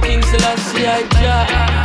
King Selassie I Jah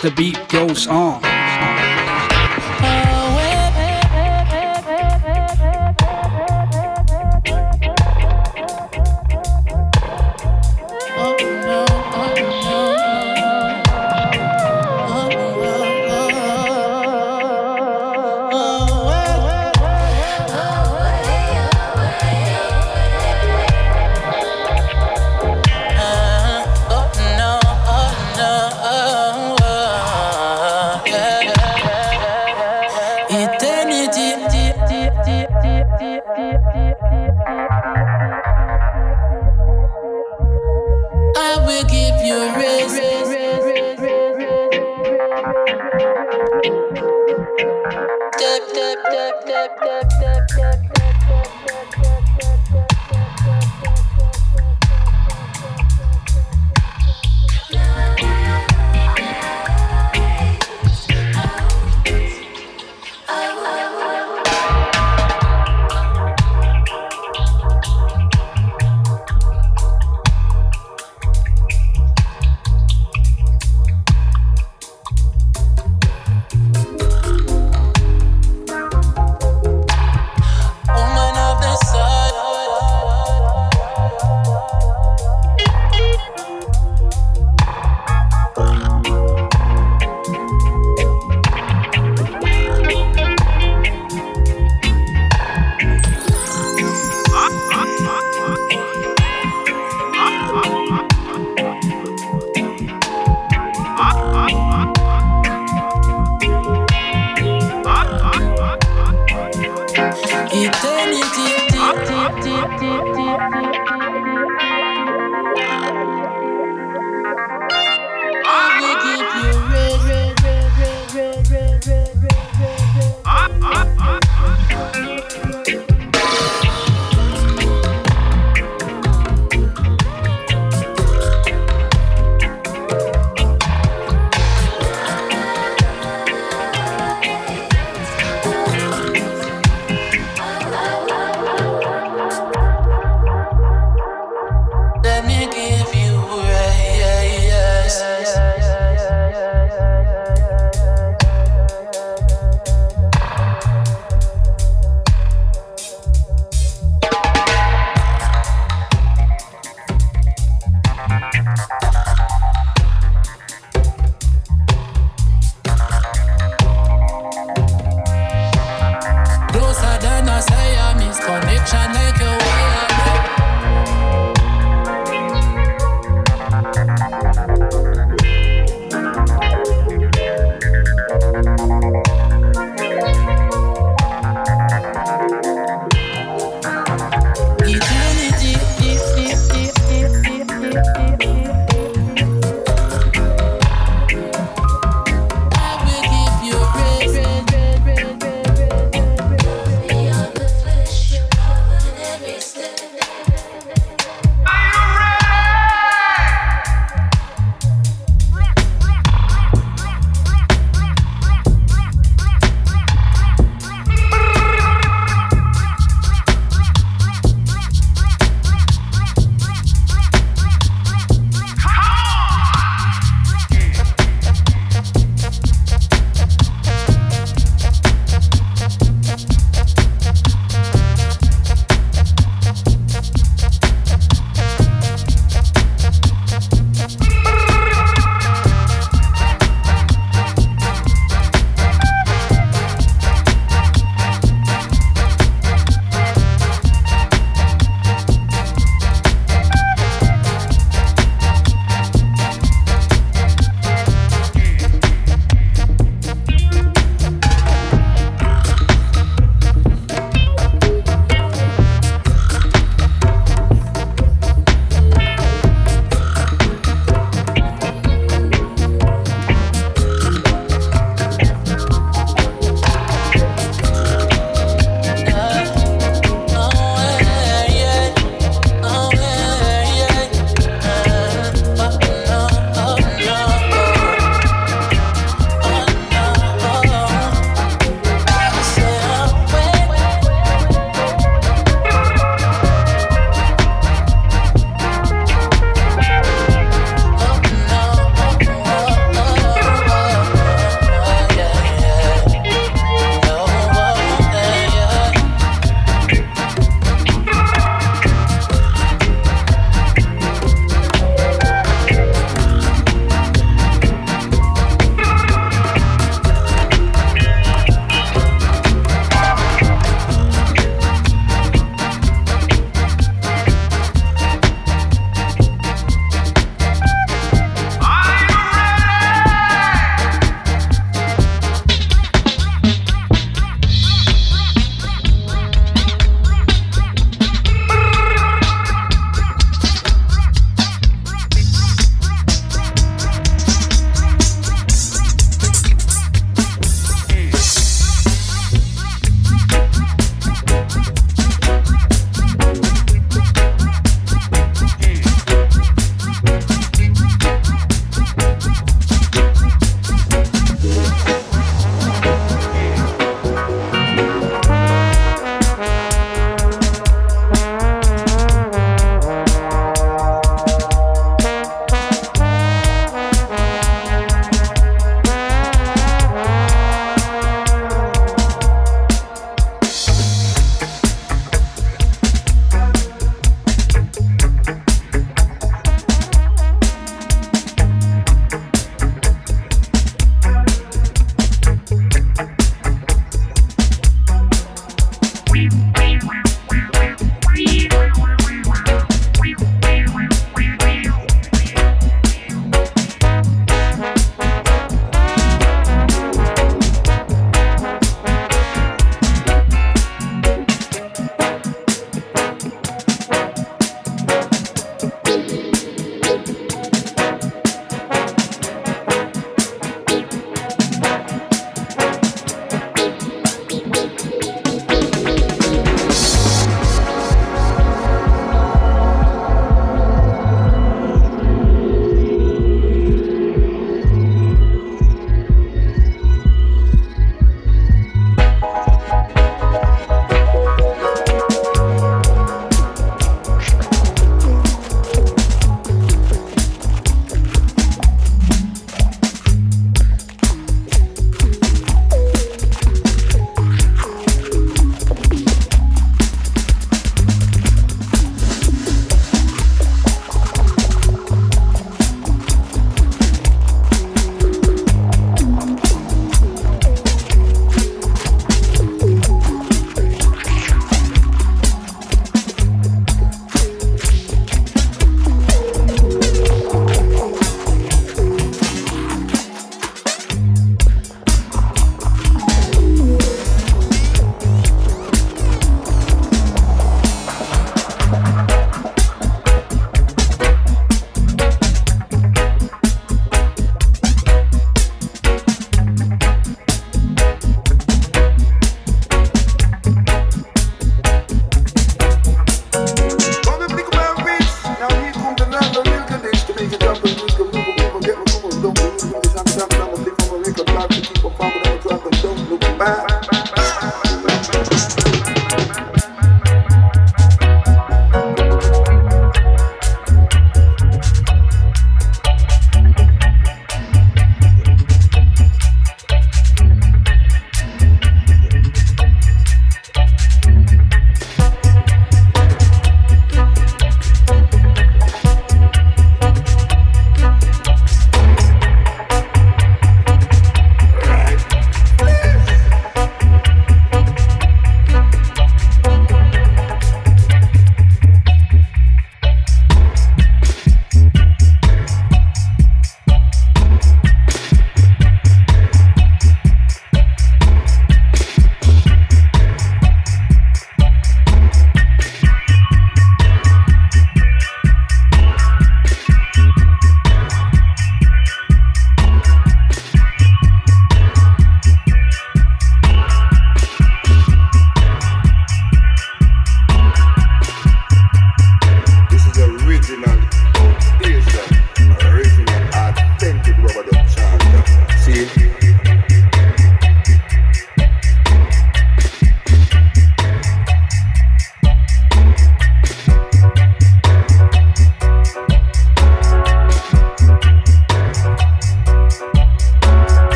the beat goes on.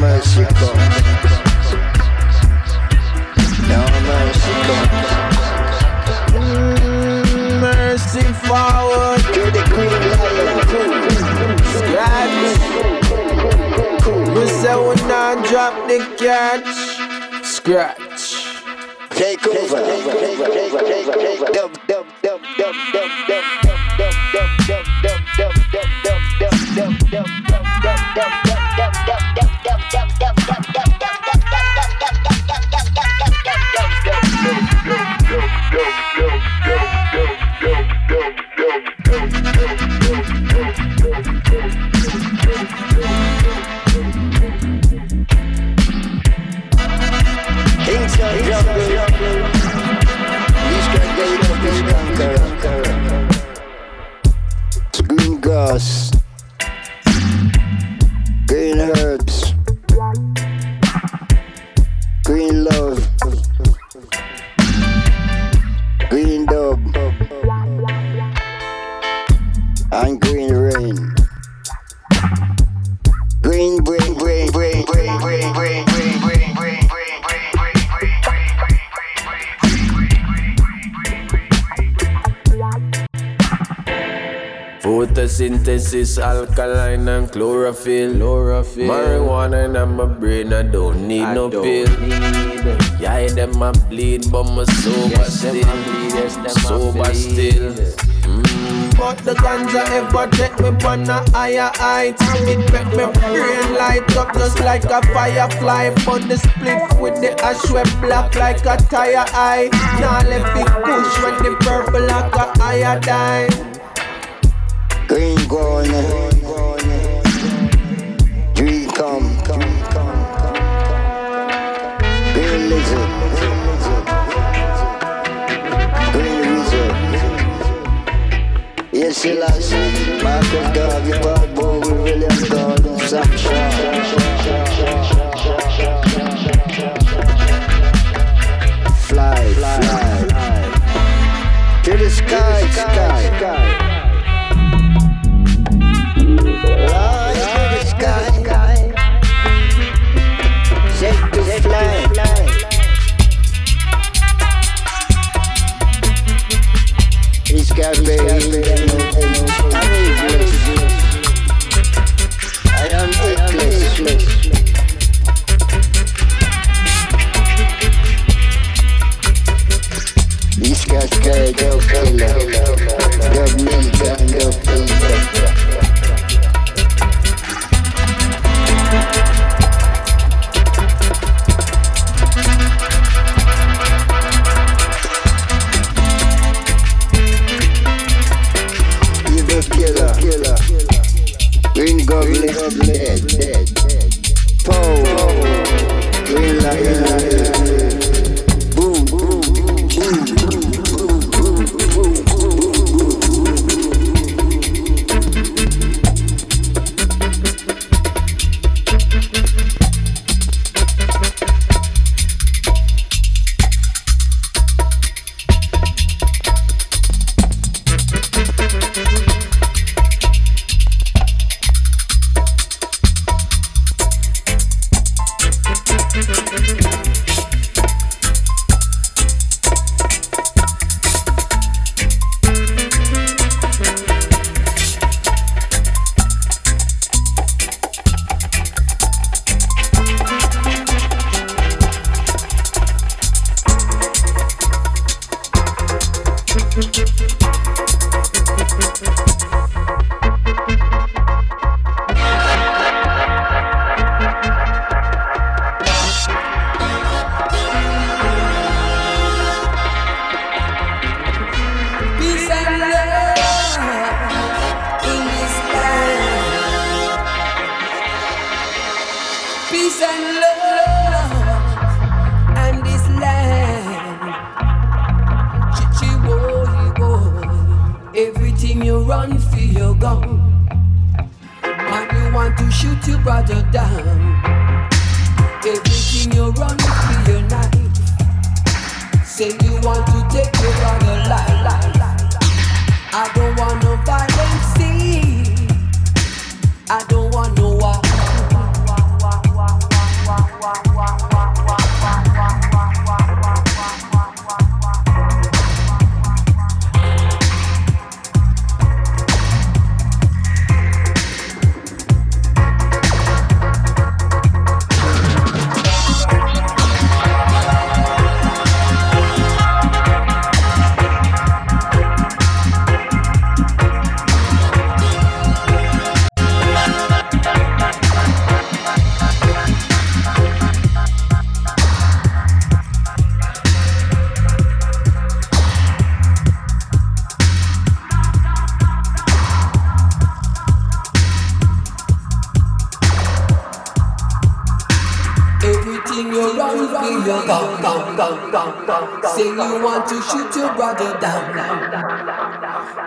Mexico. No mercy Mexico. phone and drop the catch. Scratch. Take over. Photosynthesis, alkaline and chlorophyll. chlorophyll. Marijuana in my brain, I don't need I no don't pill. Need. Yeah, them a bleed, but my sober yes, still. Bleed, yes, sober still. Mm. But the ganja ever take me on a higher height It make me brain light up just like a firefly But the split with the ash wet black like a tire eye Now let it push when the purple like a iodine Green gone, Dream come, come, come Green lizard, Green wizard. Yes, he loves Marcus Garvey, Paul Bogle, William Gordon, Sam Sharpe. Fly, fly, fly, to the sky, sky, sky. I am hopeless. This cascade of color, the meat and the. shoot your brother down. Everything you're running through your knife. Say you want to take your brother life. I don't want no violence. I don't say you want to shoot your brother down.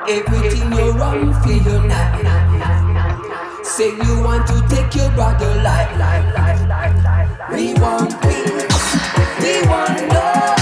Everything you're wrong, feel now. Say you want to take your brother life. We want peace. We want love.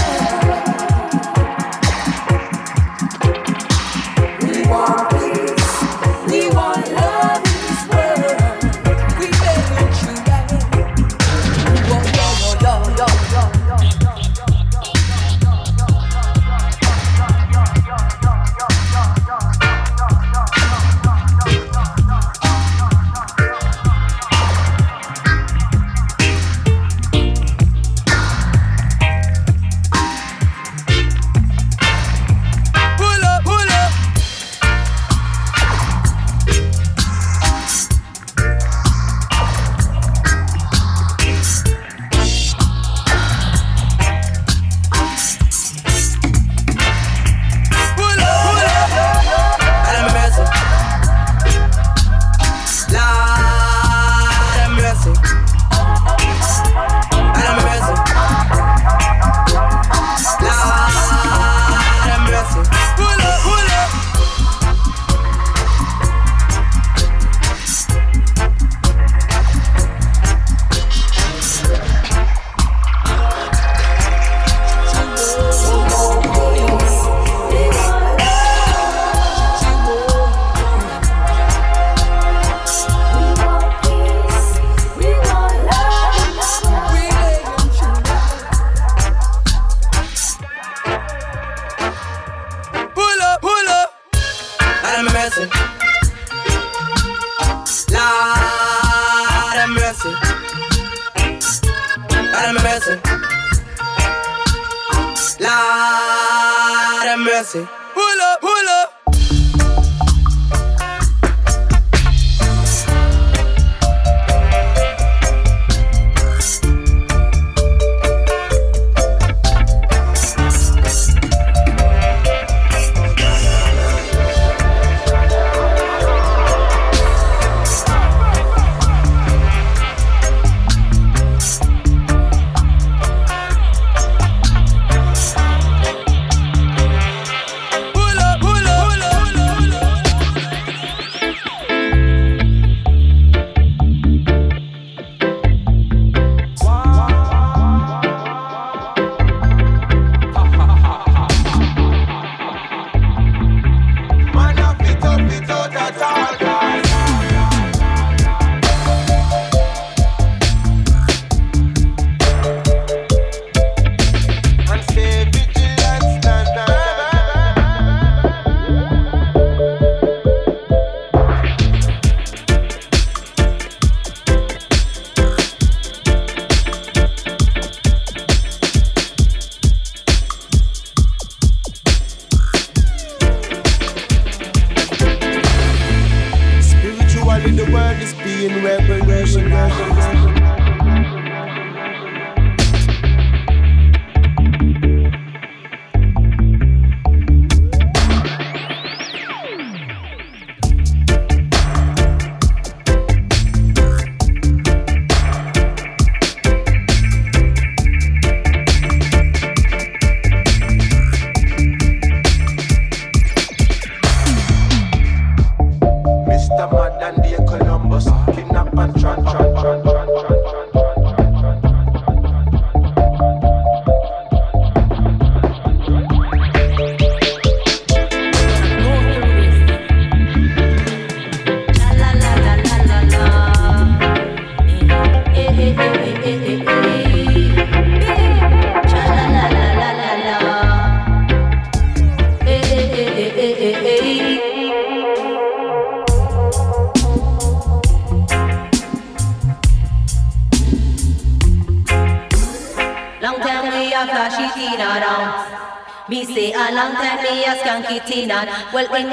Well well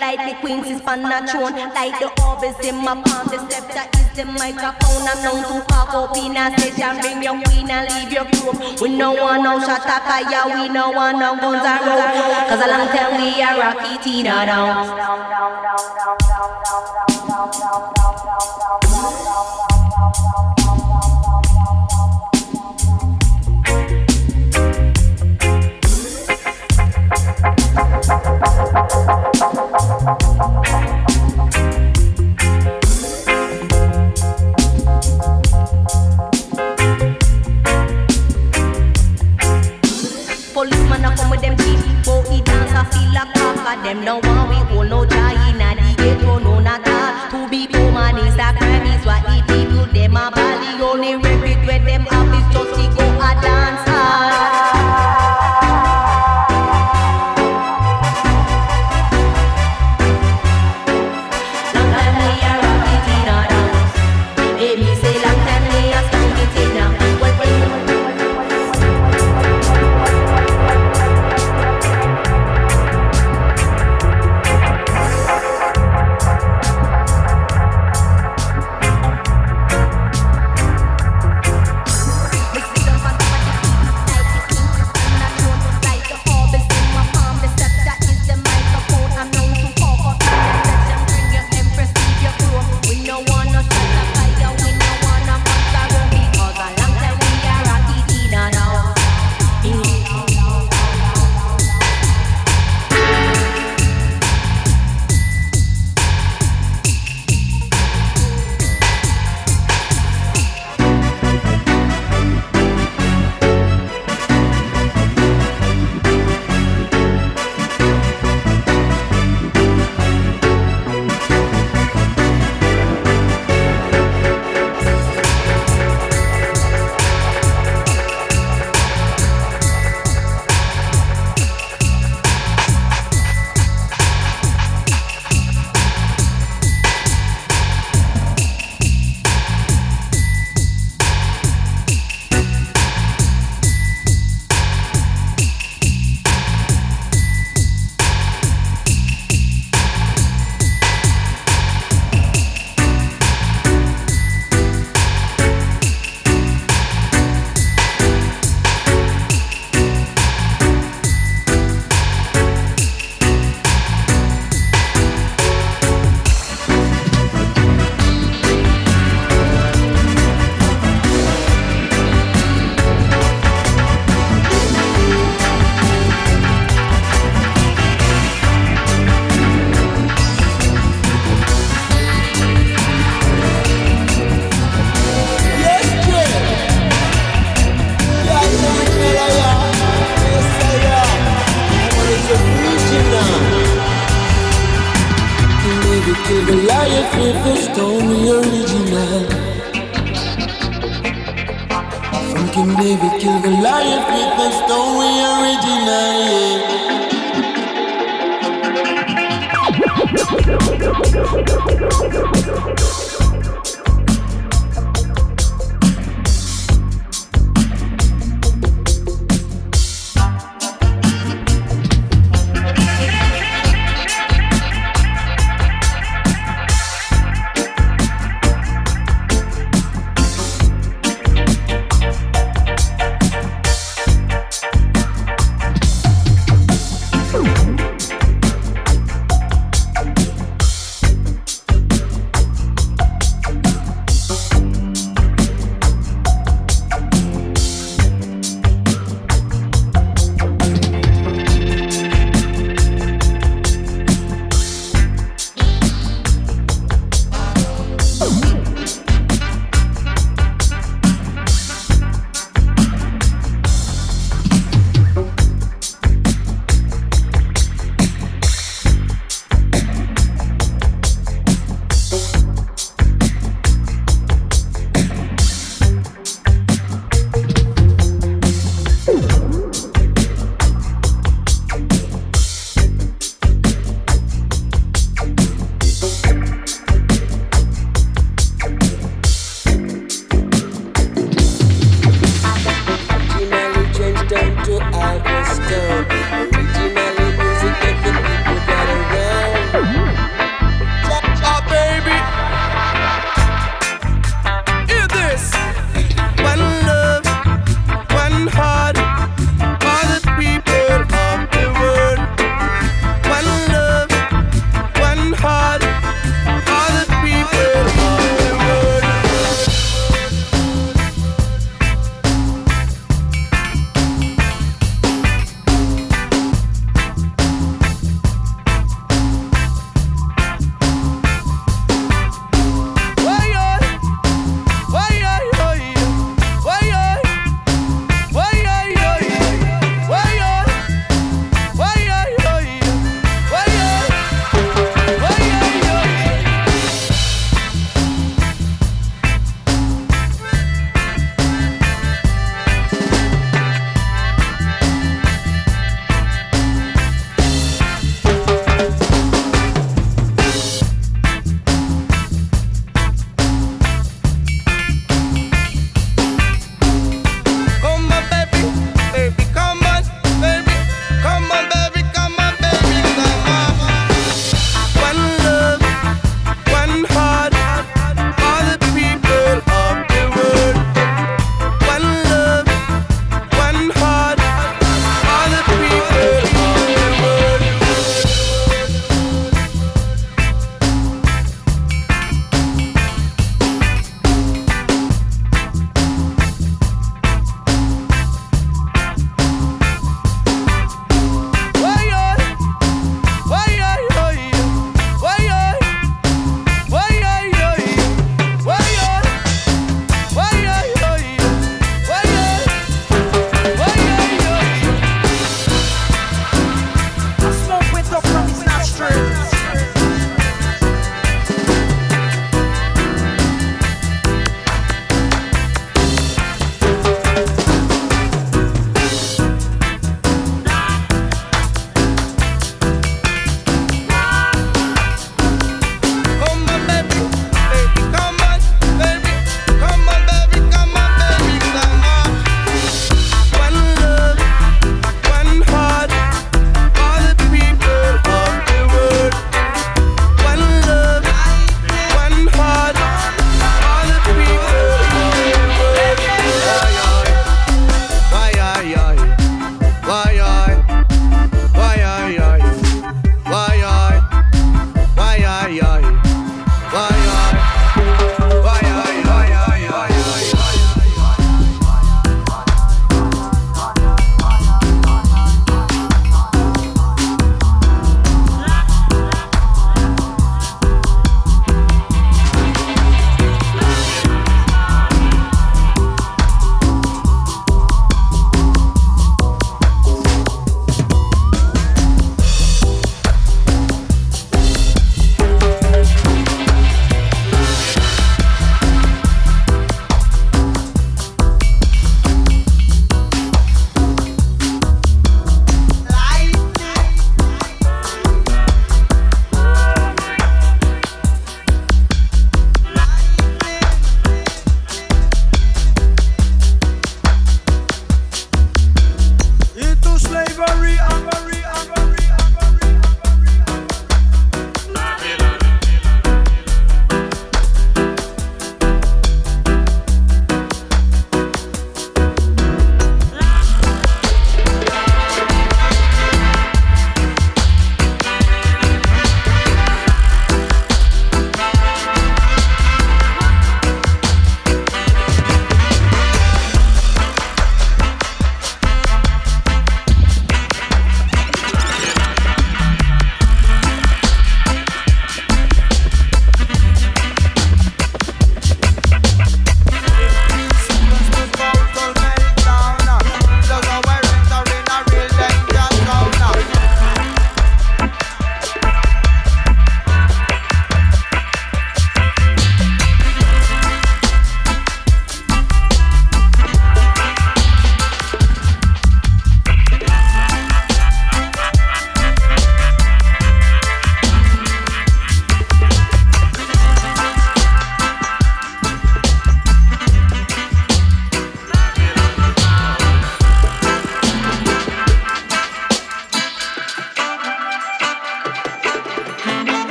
like the queens is on a throne Like the orbs in my palm. The scepter is the microphone. I'm known to cock up in a session. Bring your queen and leave your crew We no want no shot fire. We no want no guns around Cause a long time we are rocky Tina now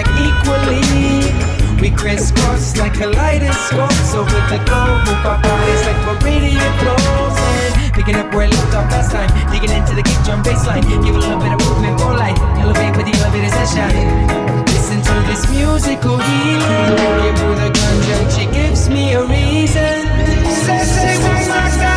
like equally. We crisscross like kaleidoscopes over the globe. Move our bodies like meridian flows. And picking up where I left off last time. Digging into the kick drum bassline. Give a little bit of movement, more light. Elevate with the elevator sunshine. Listen to this musical healing. Give her the gun she gives me a reason. Say, say, my God.